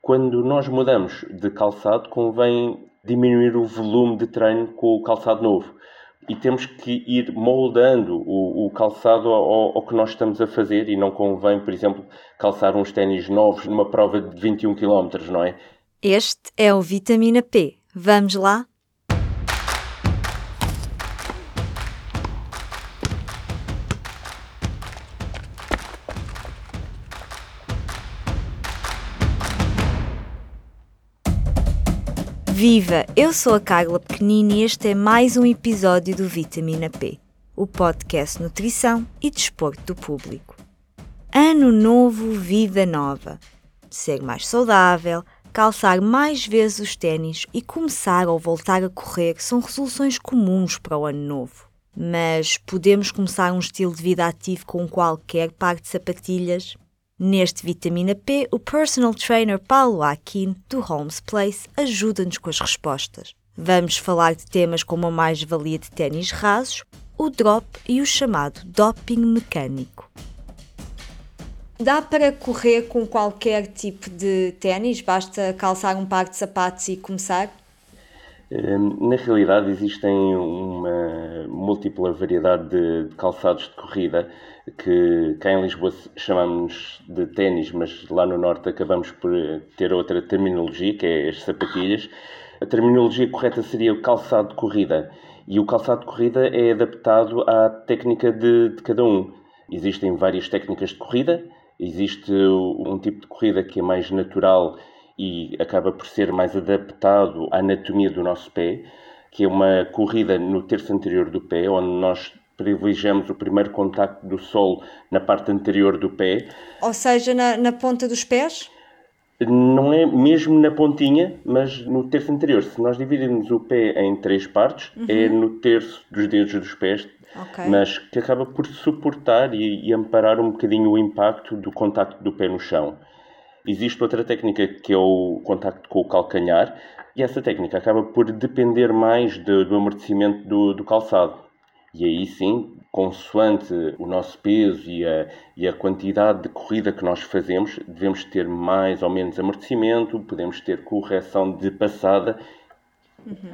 quando nós mudamos de calçado, convém diminuir o volume de treino com o calçado novo. E temos que ir moldando o, o calçado ao, ao, que nós estamos a fazer e não convém, por exemplo, calçar uns ténis novos numa prova de 21 km, não é? Este é o Vitamina P. Vamos lá? Viva! Eu sou a Carla Pequenini e este é mais um episódio do Vitamina P, o podcast Nutrição e Desporto do Público. Ano novo, vida nova. Ser mais saudável, calçar mais vezes os ténis e começar ou voltar a correr são resoluções comuns para o ano novo. Mas podemos começar um estilo de vida ativo com qualquer par de sapatilhas? Neste Vitamina P, o personal trainer Paulo Aquin, do Holmes Place, ajuda-nos com as respostas. Vamos falar de temas como a mais-valia de ténis rasos, o drop e o chamado doping mecânico. Dá para correr com qualquer tipo de ténis? Basta calçar um par de sapatos e começar? Hum, na realidade, existem uma múltipla variedade de calçados de corrida que cá em Lisboa chamamos de ténis, mas lá no Norte acabamos por ter outra terminologia, que é as sapatilhas. A terminologia correta seria o calçado de corrida e o calçado de corrida é adaptado à técnica de, de cada um. Existem várias técnicas de corrida, existe um tipo de corrida que é mais natural e acaba por ser mais adaptado à anatomia do nosso pé, que é uma corrida no terço anterior do pé, onde nós privilegiamos o primeiro contacto do solo na parte anterior do pé. Ou seja, na, na ponta dos pés? Não é mesmo na pontinha, mas no terço anterior. Se nós dividirmos o pé em três partes, uhum. é no terço dos dedos dos pés, okay. mas que acaba por suportar e, e amparar um bocadinho o impacto do contacto do pé no chão. Existe outra técnica que é o contacto com o calcanhar, e essa técnica acaba por depender mais do, do amortecimento do, do, calçado. E aí sim, consoante o nosso peso e a, e a quantidade de corrida que nós fazemos, devemos ter mais ou menos amortecimento, podemos ter correção de passada. Uhum.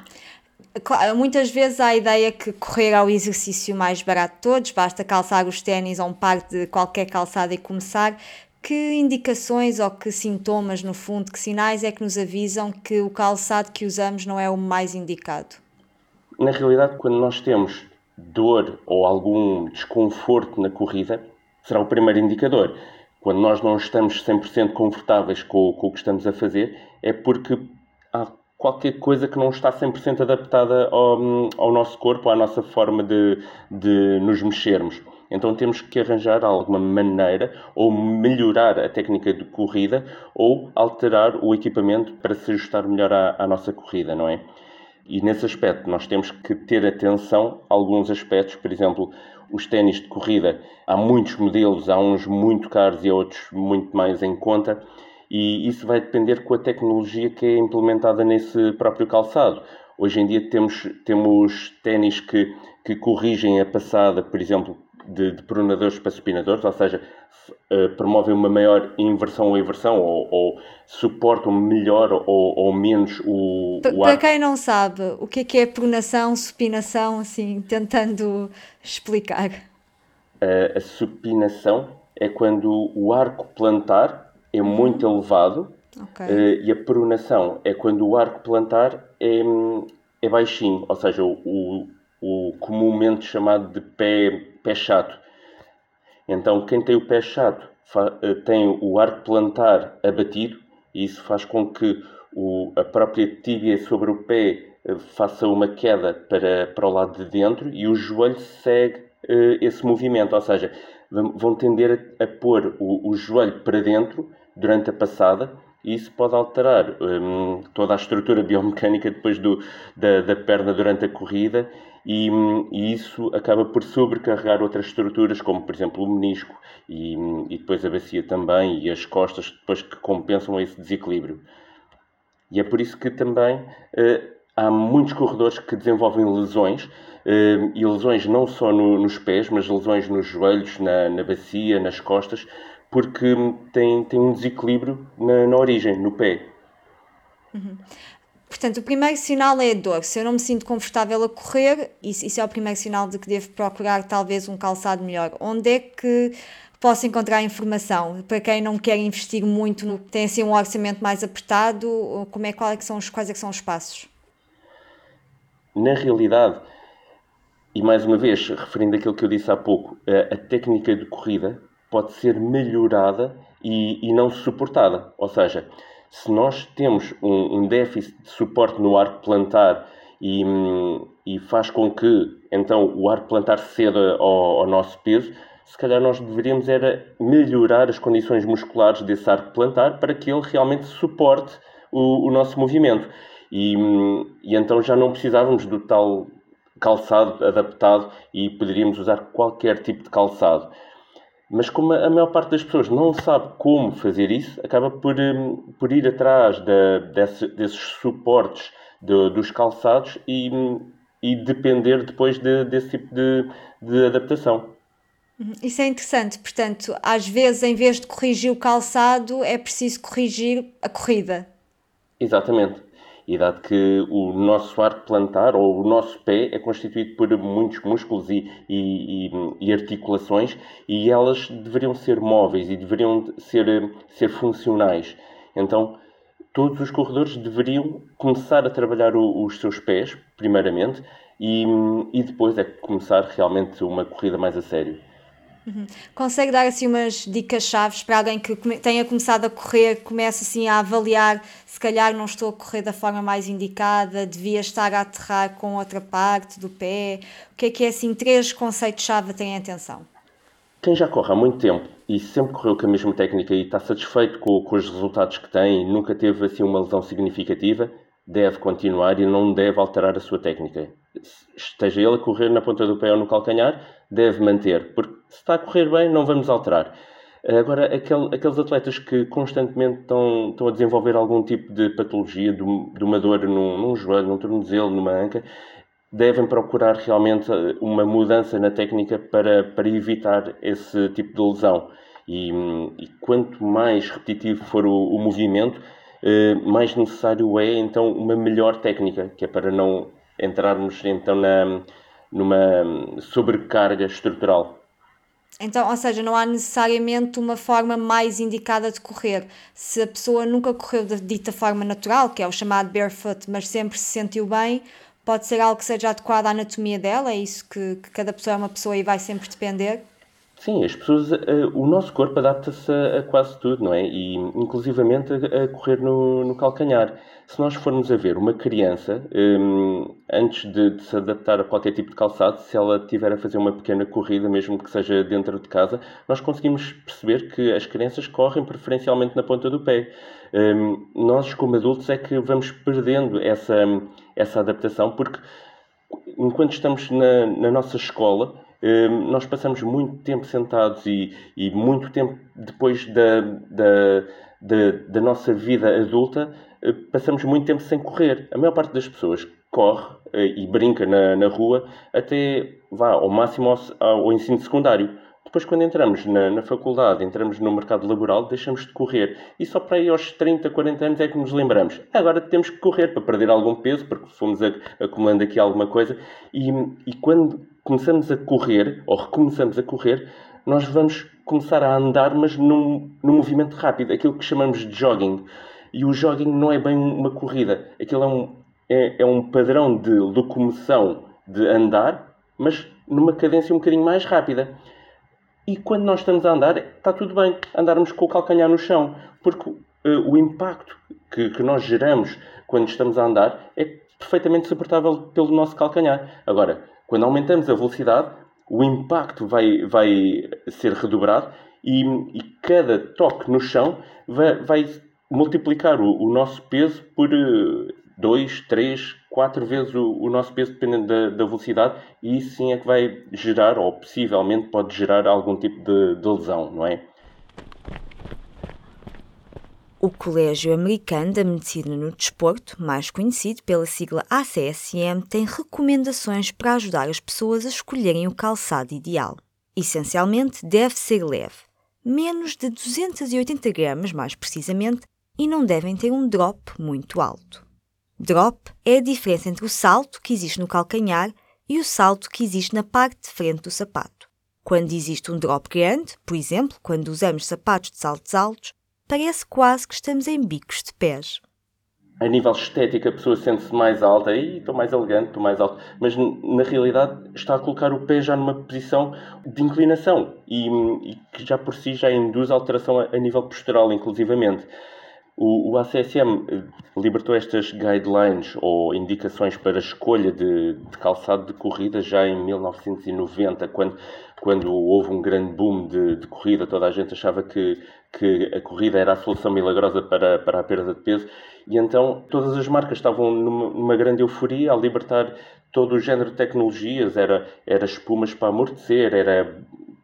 Claro, muitas vezes há a ideia que correr é o exercício mais barato de todos, basta calçar os ténis ou um par de qualquer calçada e começar que indicações ou que sintomas, no fundo, que sinais é que nos avisam que o calçado que usamos não é o mais indicado? Na realidade, quando nós temos dor ou algum desconforto na corrida, será o primeiro indicador. Quando nós não estamos 100% confortáveis com, com o que estamos a fazer, é porque há qualquer coisa que não está 100% adaptada ao, ao nosso corpo, à nossa forma de, de nos mexermos. Então temos que arranjar alguma maneira ou melhorar a técnica de corrida ou alterar o equipamento para se ajustar melhor à, à nossa corrida, não é? E nesse aspecto nós temos que ter atenção a alguns aspectos, por exemplo, os ténis de corrida. Há muitos modelos, há uns muito caros e outros muito mais em conta, e isso vai depender com a tecnologia que é implementada nesse próprio calçado. Hoje em dia temos, temos ténis que, que corrigem a passada, por exemplo, de, de pronadores para supinadores, ou seja, uh, promovem uma maior inversão ou inversão, ou, ou suportam melhor ou, ou menos o, o Para quem não sabe, o que é que é pronação, supinação, assim, tentando explicar? Uh, a supinação é quando o arco plantar é uhum. muito elevado okay. uh, e a pronação é quando o arco plantar é, é baixinho, ou seja, o, o comumente chamado de pé, pé chato. Então, quem tem o pé chato eh, tem o arco plantar abatido e isso faz com que o, a própria tíbia sobre o pé eh, faça uma queda para, para o lado de dentro e o joelho segue uh, esse movimento, ou seja, vão tender a, a pôr o, o joelho para dentro durante a passada isso pode alterar um, toda a estrutura biomecânica depois do, da, da perna durante a corrida e, e, isso acaba por sobrecarregar outras estruturas, como por exemplo o menisco e, e, depois a bacia também e as costas, depois que compensam esse desequilíbrio. E é por isso que também uh, há muitos corredores que desenvolvem lesões, uh, e lesões não só no, nos pés, mas lesões nos joelhos, na, na bacia, nas costas, porque tem, tem um desequilíbrio na, na origem, no pé. Uhum. Portanto, o primeiro sinal é a dor. Se eu não me sinto confortável a correr, isso, isso é o primeiro sinal de que devo procurar talvez um calçado melhor. Onde é que posso encontrar informação? Para quem não quer investir muito, tem assim um orçamento mais apertado, como é, qual é que são os, quais é que são os passos? Na realidade, e mais uma vez, referindo aquilo que eu disse há pouco, a, a técnica de corrida pode ser melhorada e, e não suportada. Ou seja, se nós temos um, um déficit de suporte no arco plantar e, e, faz com que então o arco plantar ceda ao, ao, nosso peso, se calhar nós deveríamos era melhorar as condições musculares desse arco plantar para que ele realmente suporte o, o nosso movimento. E, e então já não precisávamos do tal calçado adaptado e poderíamos usar qualquer tipo de calçado. Mas como a maior parte das pessoas não sabe como fazer isso, acaba por, um, por ir atrás de, desse, desses suportes de, dos calçados e, e depender depois de, desse tipo de, de adaptação. Uhum. Isso é interessante, portanto, às vezes, em vez de corrigir o calçado, é preciso corrigir a corrida. Exatamente e dado que o nosso arco plantar ou o nosso pé é constituído por muitos músculos e, e, e, articulações e elas deveriam ser móveis e deveriam ser, ser funcionais. Então, todos os corredores deveriam começar a trabalhar o, os seus pés, primeiramente, e, e depois é começar realmente uma corrida mais a sério. Uhum. Consegue dar assim umas dicas chaves para alguém que tenha começado a correr, comece assim a avaliar se calhar não estou a correr da forma mais indicada, devia estar a aterrar com outra parte do pé. O que é que é assim três conceitos-chave a ter em atenção? Quem já corre há muito tempo e sempre correu com a mesma técnica e está satisfeito com, com os resultados que tem, nunca teve assim uma lesão significativa, deve continuar e não deve alterar a sua técnica. Esteja ele a correr na ponta do pé ou no calcanhar, deve manter, porque se está a correr bem, não vamos alterar. Agora, aquele, aqueles atletas que constantemente estão, estão a desenvolver algum tipo de patologia, de, de uma dor num, num joelho, num tornozelo, numa anca, devem procurar realmente uma mudança na técnica para, para evitar esse tipo de lesão. E, e quanto mais repetitivo for o, o movimento, eh, mais necessário é então uma melhor técnica, que é para não entrarmos então na, numa sobrecarga estrutural. Então, ou seja, não há necessariamente uma forma mais indicada de correr. Se a pessoa nunca correu da dita forma natural, que é o chamado barefoot, mas sempre se sentiu bem, pode ser algo que seja adequado à anatomia dela, é isso que, que cada pessoa é uma pessoa e vai sempre depender? Sim, as pessoas, uh, o nosso corpo adapta-se a, a, quase tudo, não é? E inclusivamente a, a correr no, no, calcanhar. Se nós formos a ver uma criança, um, antes de, de, se adaptar a qualquer tipo de calçado, se ela tiver a fazer uma pequena corrida, mesmo que seja dentro de casa, nós conseguimos perceber que as crianças correm preferencialmente na ponta do pé. Um, nós, como adultos, é que vamos perdendo essa, essa adaptação, porque enquanto estamos na, na nossa escola, nós passamos muito tempo sentados e, e muito tempo depois da, da, da, da, nossa vida adulta, eh, passamos muito tempo sem correr. A maior parte das pessoas corre eh, e brinca na, na rua até vá ao máximo ao, ao ensino secundário. Depois, quando entramos na, na, faculdade, entramos no mercado laboral, deixamos de correr. E só para aí aos 30, 40 anos é que nos lembramos. Agora temos que correr para perder algum peso, porque fomos acumulando aqui alguma coisa. E, e quando começamos a correr, ou recomeçamos a correr, nós vamos começar a andar, mas num, num movimento rápido, aquilo que chamamos de jogging. E o jogging não é bem uma corrida, aquilo é um, é, é um padrão de locomoção de andar, mas numa cadência um bocadinho mais rápida. E quando nós estamos a andar, está tudo bem andarmos com o calcanhar no chão, porque uh, o impacto que, que nós geramos quando estamos a andar é perfeitamente suportável pelo nosso calcanhar. Agora, quando aumentamos a velocidade, o impacto vai, vai ser redobrado e, e cada toque no chão vai, vai multiplicar o, o, nosso peso por 2, 3, 4 vezes o, o, nosso peso, dependendo da, da, velocidade, e isso sim é que vai gerar, ou possivelmente pode gerar, algum tipo de, de lesão, não é? O Colégio Americano da Medicina no Desporto, mais conhecido pela sigla ACSM, tem recomendações para ajudar as pessoas a escolherem o calçado ideal. Essencialmente, deve ser leve, menos de 280 gramas mais precisamente, e não devem ter um drop muito alto. Drop é a diferença entre o salto que existe no calcanhar e o salto que existe na parte de frente do sapato. Quando existe um drop grande, por exemplo, quando usamos sapatos de saltos altos, parece quase que estamos em bicos de pés. A nível estético, a pessoa sente-se mais alta, e estou mais elegante, estou mais alto, mas na realidade está a colocar o pé já numa posição de inclinação e, e que já por si já induz alteração a, a nível postural, inclusivamente. O, o ACSM eh, libertou estas guidelines ou indicações para a escolha de, de, calçado de corrida já em 1990, quando, quando houve um grande boom de, de, corrida. Toda a gente achava que, que a corrida era a solução milagrosa para, para a perda de peso. E então todas as marcas estavam numa, numa grande euforia a libertar todo o género de tecnologias. Era, era espumas para amortecer, era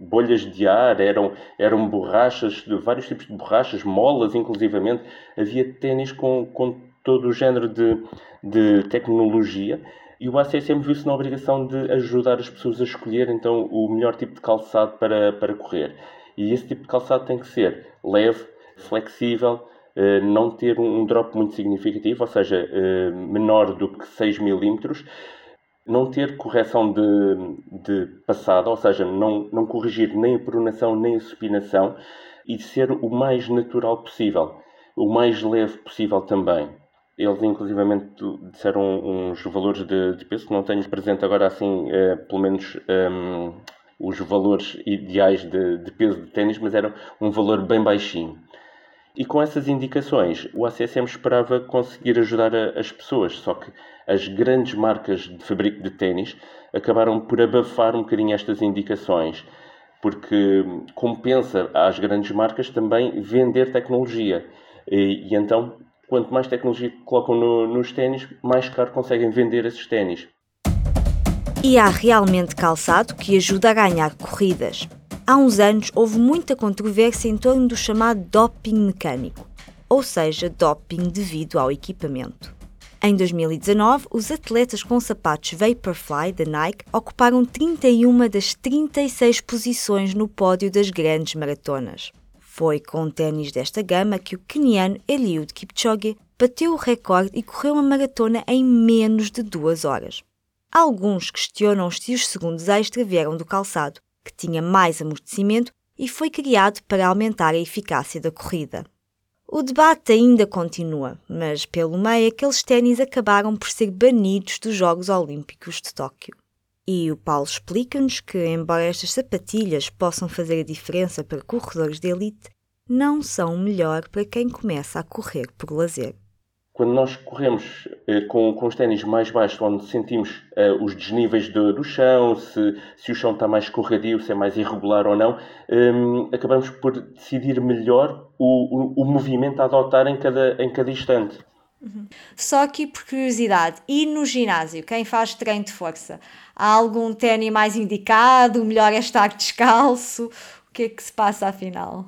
bolhas de ar, eram, eram borrachas, vários tipos de borrachas, molas inclusivamente. Havia ténis com, com todo o género de, de tecnologia e o ACSM viu-se na obrigação de ajudar as pessoas a escolher então o melhor tipo de calçado para, para correr. E esse tipo de calçado tem que ser leve, flexível, eh, não ter um drop muito significativo, ou seja, eh, menor do que 6 milímetros, não ter correção de, de passada, ou seja, não, não corrigir nem a pronação nem a supinação e ser o mais natural possível, o mais leve possível também. Eles, inclusivamente, disseram uns valores de, de peso, não tenho presente agora, assim, eh, pelo menos ehm, os valores ideais de, de peso de ténis, mas era um valor bem baixinho. E com essas indicações, o ACSM esperava conseguir ajudar a, as pessoas, só que as grandes marcas de fabrico de ténis acabaram por abafar um bocadinho estas indicações, porque compensa às grandes marcas também vender tecnologia. E, e então, quanto mais tecnologia colocam no, nos ténis, mais caro conseguem vender esses ténis. E há realmente calçado que ajuda a ganhar corridas. Há uns anos houve muita controvérsia em torno do chamado doping mecânico, ou seja, doping devido ao equipamento. Em 2019, os atletas com sapatos Vaporfly da Nike ocuparam 31 das 36 posições no pódio das grandes maratonas. Foi com tênis desta gama que o keniano Eliud Kipchoge bateu o recorde e correu uma maratona em menos de duas horas. Alguns questionam se os segundos extra vieram do calçado, que tinha mais amortecimento e foi criado para aumentar a eficácia da corrida. O debate ainda continua, mas pelo meio aqueles ténis acabaram por ser banidos dos Jogos Olímpicos de Tóquio. E o Paulo explica-nos que, embora estas sapatilhas possam fazer a diferença para corredores de elite, não são o melhor para quem começa a correr por lazer. Quando nós corremos eh, com, com os ténis mais baixos, onde sentimos eh, os desníveis do, do chão, se, se o chão está mais escorregadio, se é mais irregular ou não, eh, acabamos por decidir melhor o, o, o, movimento a adotar em cada, em cada instante. Uhum. Só aqui por curiosidade, e no ginásio, quem faz treino de força, há algum ténis mais indicado? O melhor é estar descalço? O que é que se passa afinal?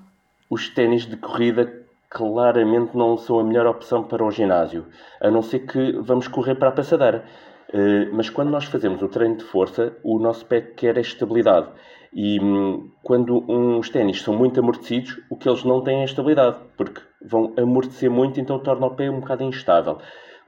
Os ténis de corrida claramente não são a melhor opção para o ginásio, a não ser que vamos correr para a passadeira. Uh, mas quando nós fazemos o treino de força, o nosso pé quer a estabilidade. E hum, quando uns ténis são muito amortecidos, o que eles não têm é estabilidade, porque vão amortecer muito, então torna o pé um bocado instável.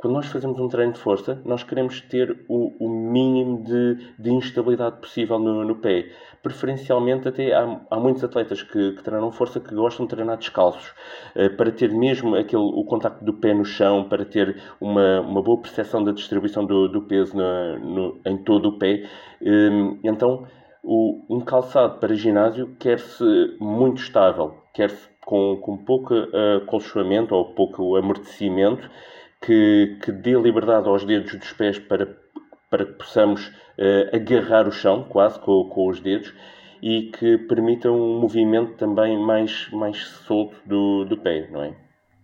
Quando nós fazemos um treino de força, nós queremos ter o, o mínimo de, de, instabilidade possível no, no pé. Preferencialmente, até há, há muitos atletas que, que, treinam força que gostam de treinar descalços, uh, para ter mesmo aquele, o contacto do pé no chão, para ter uma, uma boa percepção da distribuição do, do peso no, no, em todo o pé. Um, então, o, um calçado para ginásio quer-se muito estável, quer-se com, com pouco acolchoamento ou pouco amortecimento que, que dê liberdade aos dedos dos pés para, para que possamos uh, agarrar o chão quase com, com os dedos e que permita um movimento também mais, mais solto do, do pé, não é?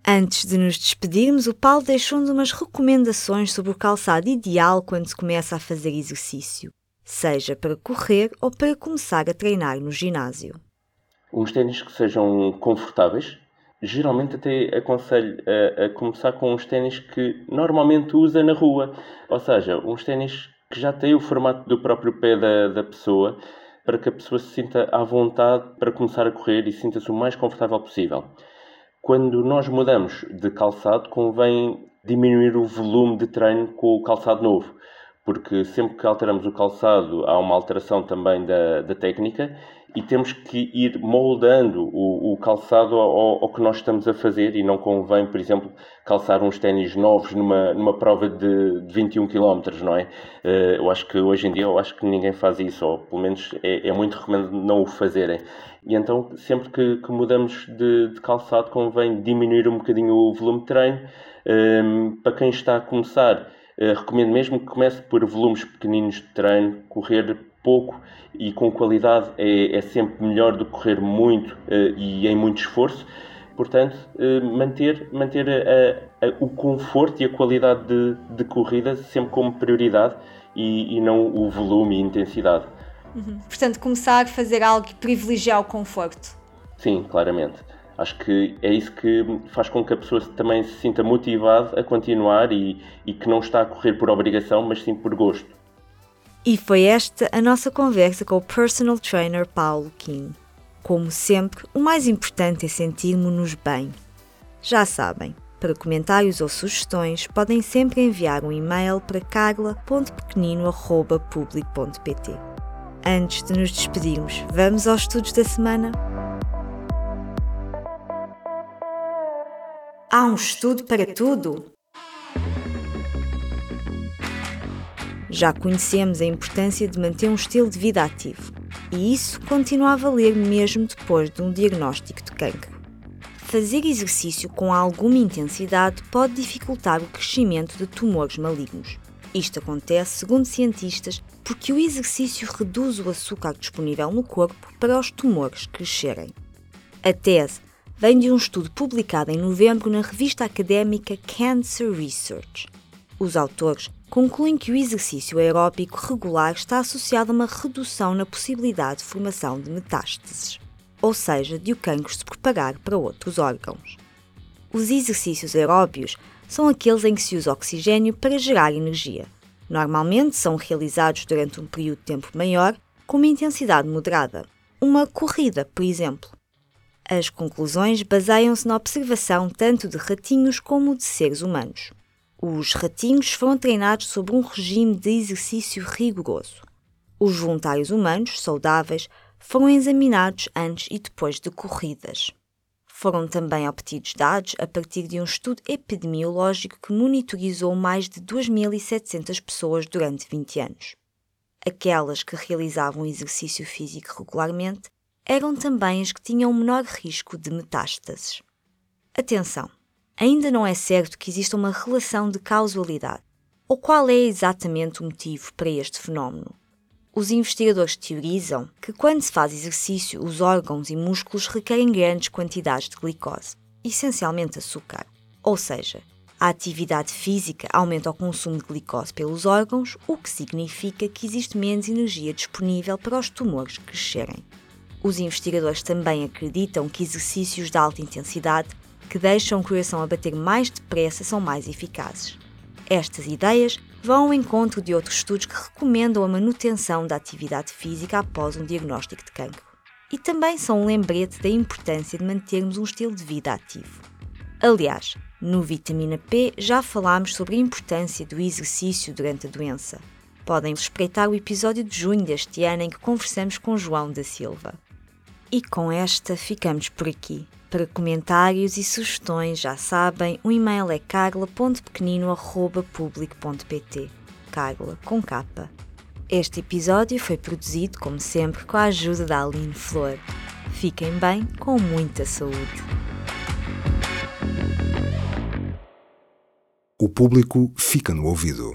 Antes de nos despedirmos, o Paulo deixou-nos umas recomendações sobre o calçado ideal quando se começa a fazer exercício, seja para correr ou para começar a treinar no ginásio. Uns ténis que sejam confortáveis, geralmente até aconselho a, a, começar com uns ténis que normalmente usa na rua, ou seja, uns ténis que já têm o formato do próprio pé da, da pessoa, para que a pessoa se sinta à vontade para começar a correr e sinta-se o mais confortável possível. Quando nós mudamos de calçado, convém diminuir o volume de treino com o calçado novo, porque sempre que alteramos o calçado há uma alteração também da, da técnica e temos que ir moldando o, o calçado ao, ao, que nós estamos a fazer e não convém, por exemplo, calçar uns ténis novos numa, numa prova de, de 21 km, não é? Eh, eu acho que hoje em dia eu acho que ninguém faz isso, ou pelo menos é, é muito recomendado não o fazerem. E então, sempre que, que mudamos de, de, calçado, convém diminuir um bocadinho o volume de treino. Um, ehm, para quem está a começar, uh, recomendo mesmo que comece por volumes pequeninos de treino, correr pouco e com qualidade é, é sempre melhor do que correr muito uh, e em muito esforço. Portanto, uh, manter, manter a, a, o conforto e a qualidade de, de corrida sempre como prioridade e, e, não o volume e intensidade. Uhum. Portanto, começar a fazer algo que privilegia o conforto. Sim, claramente. Acho que é isso que faz com que a pessoa também se sinta motivada a continuar e, e que não está a correr por obrigação, mas sim por gosto. E foi esta a nossa conversa com o personal trainer Paulo Kim. Como sempre, o mais importante é sentirmos-nos bem. Já sabem, para comentários ou sugestões, podem sempre enviar um e-mail para carla.pequenino.public.pt. Antes de nos despedirmos, vamos aos estudos da semana? Há um estudo para tudo? Já conhecemos a importância de manter um estilo de vida ativo, e isso continua a valer mesmo depois de um diagnóstico de cancro. Fazer exercício com alguma intensidade pode dificultar o crescimento de tumores malignos. Isto acontece, segundo cientistas, porque o exercício reduz o açúcar disponível no corpo para os tumores crescerem. A tese vem de um estudo publicado em novembro na revista académica Cancer Research. Os autores concluem que o exercício aeróbico regular está associado a uma redução na possibilidade de formação de metástases, ou seja, de o cancro se propagar para outros órgãos. Os exercícios aeróbios são aqueles em que se usa oxigênio para gerar energia. Normalmente são realizados durante um período de tempo maior, com uma intensidade moderada. Uma corrida, por exemplo. As conclusões baseiam-se na observação tanto de ratinhos como de seres humanos. Os ratinhos foram treinados sob um regime de exercício rigoroso. Os voluntários humanos, saudáveis, foram examinados antes e depois de corridas. Foram também obtidos dados a partir de um estudo epidemiológico que monitorizou mais de 2.700 pessoas durante 20 anos. Aquelas que realizavam exercício físico regularmente eram também as que tinham menor risco de metástases. Atenção! Ainda não é certo que exista uma relação de causalidade. Ou qual é exatamente o motivo para este fenómeno? Os investigadores teorizam que, quando se faz exercício, os órgãos e músculos requerem grandes quantidades de glicose, essencialmente açúcar. Ou seja, a atividade física aumenta o consumo de glicose pelos órgãos, o que significa que existe menos energia disponível para os tumores crescerem. Os investigadores também acreditam que exercícios de alta intensidade que deixam o coração a bater mais depressa são mais eficazes. Estas ideias vão ao encontro de outros estudos que recomendam a manutenção da atividade física após um diagnóstico de cancro. E também são um lembrete da importância de mantermos um estilo de vida ativo. Aliás, no Vitamina P já falámos sobre a importância do exercício durante a doença. Podem espreitar o episódio de junho deste ano em que conversamos com João da Silva. E com esta ficamos por aqui. Para comentários e sugestões, já sabem, o e-mail é carla.pequenino.public.pt. Carla com capa. Este episódio foi produzido, como sempre, com a ajuda da Aline Flor. Fiquem bem, com muita saúde. O público fica no ouvido.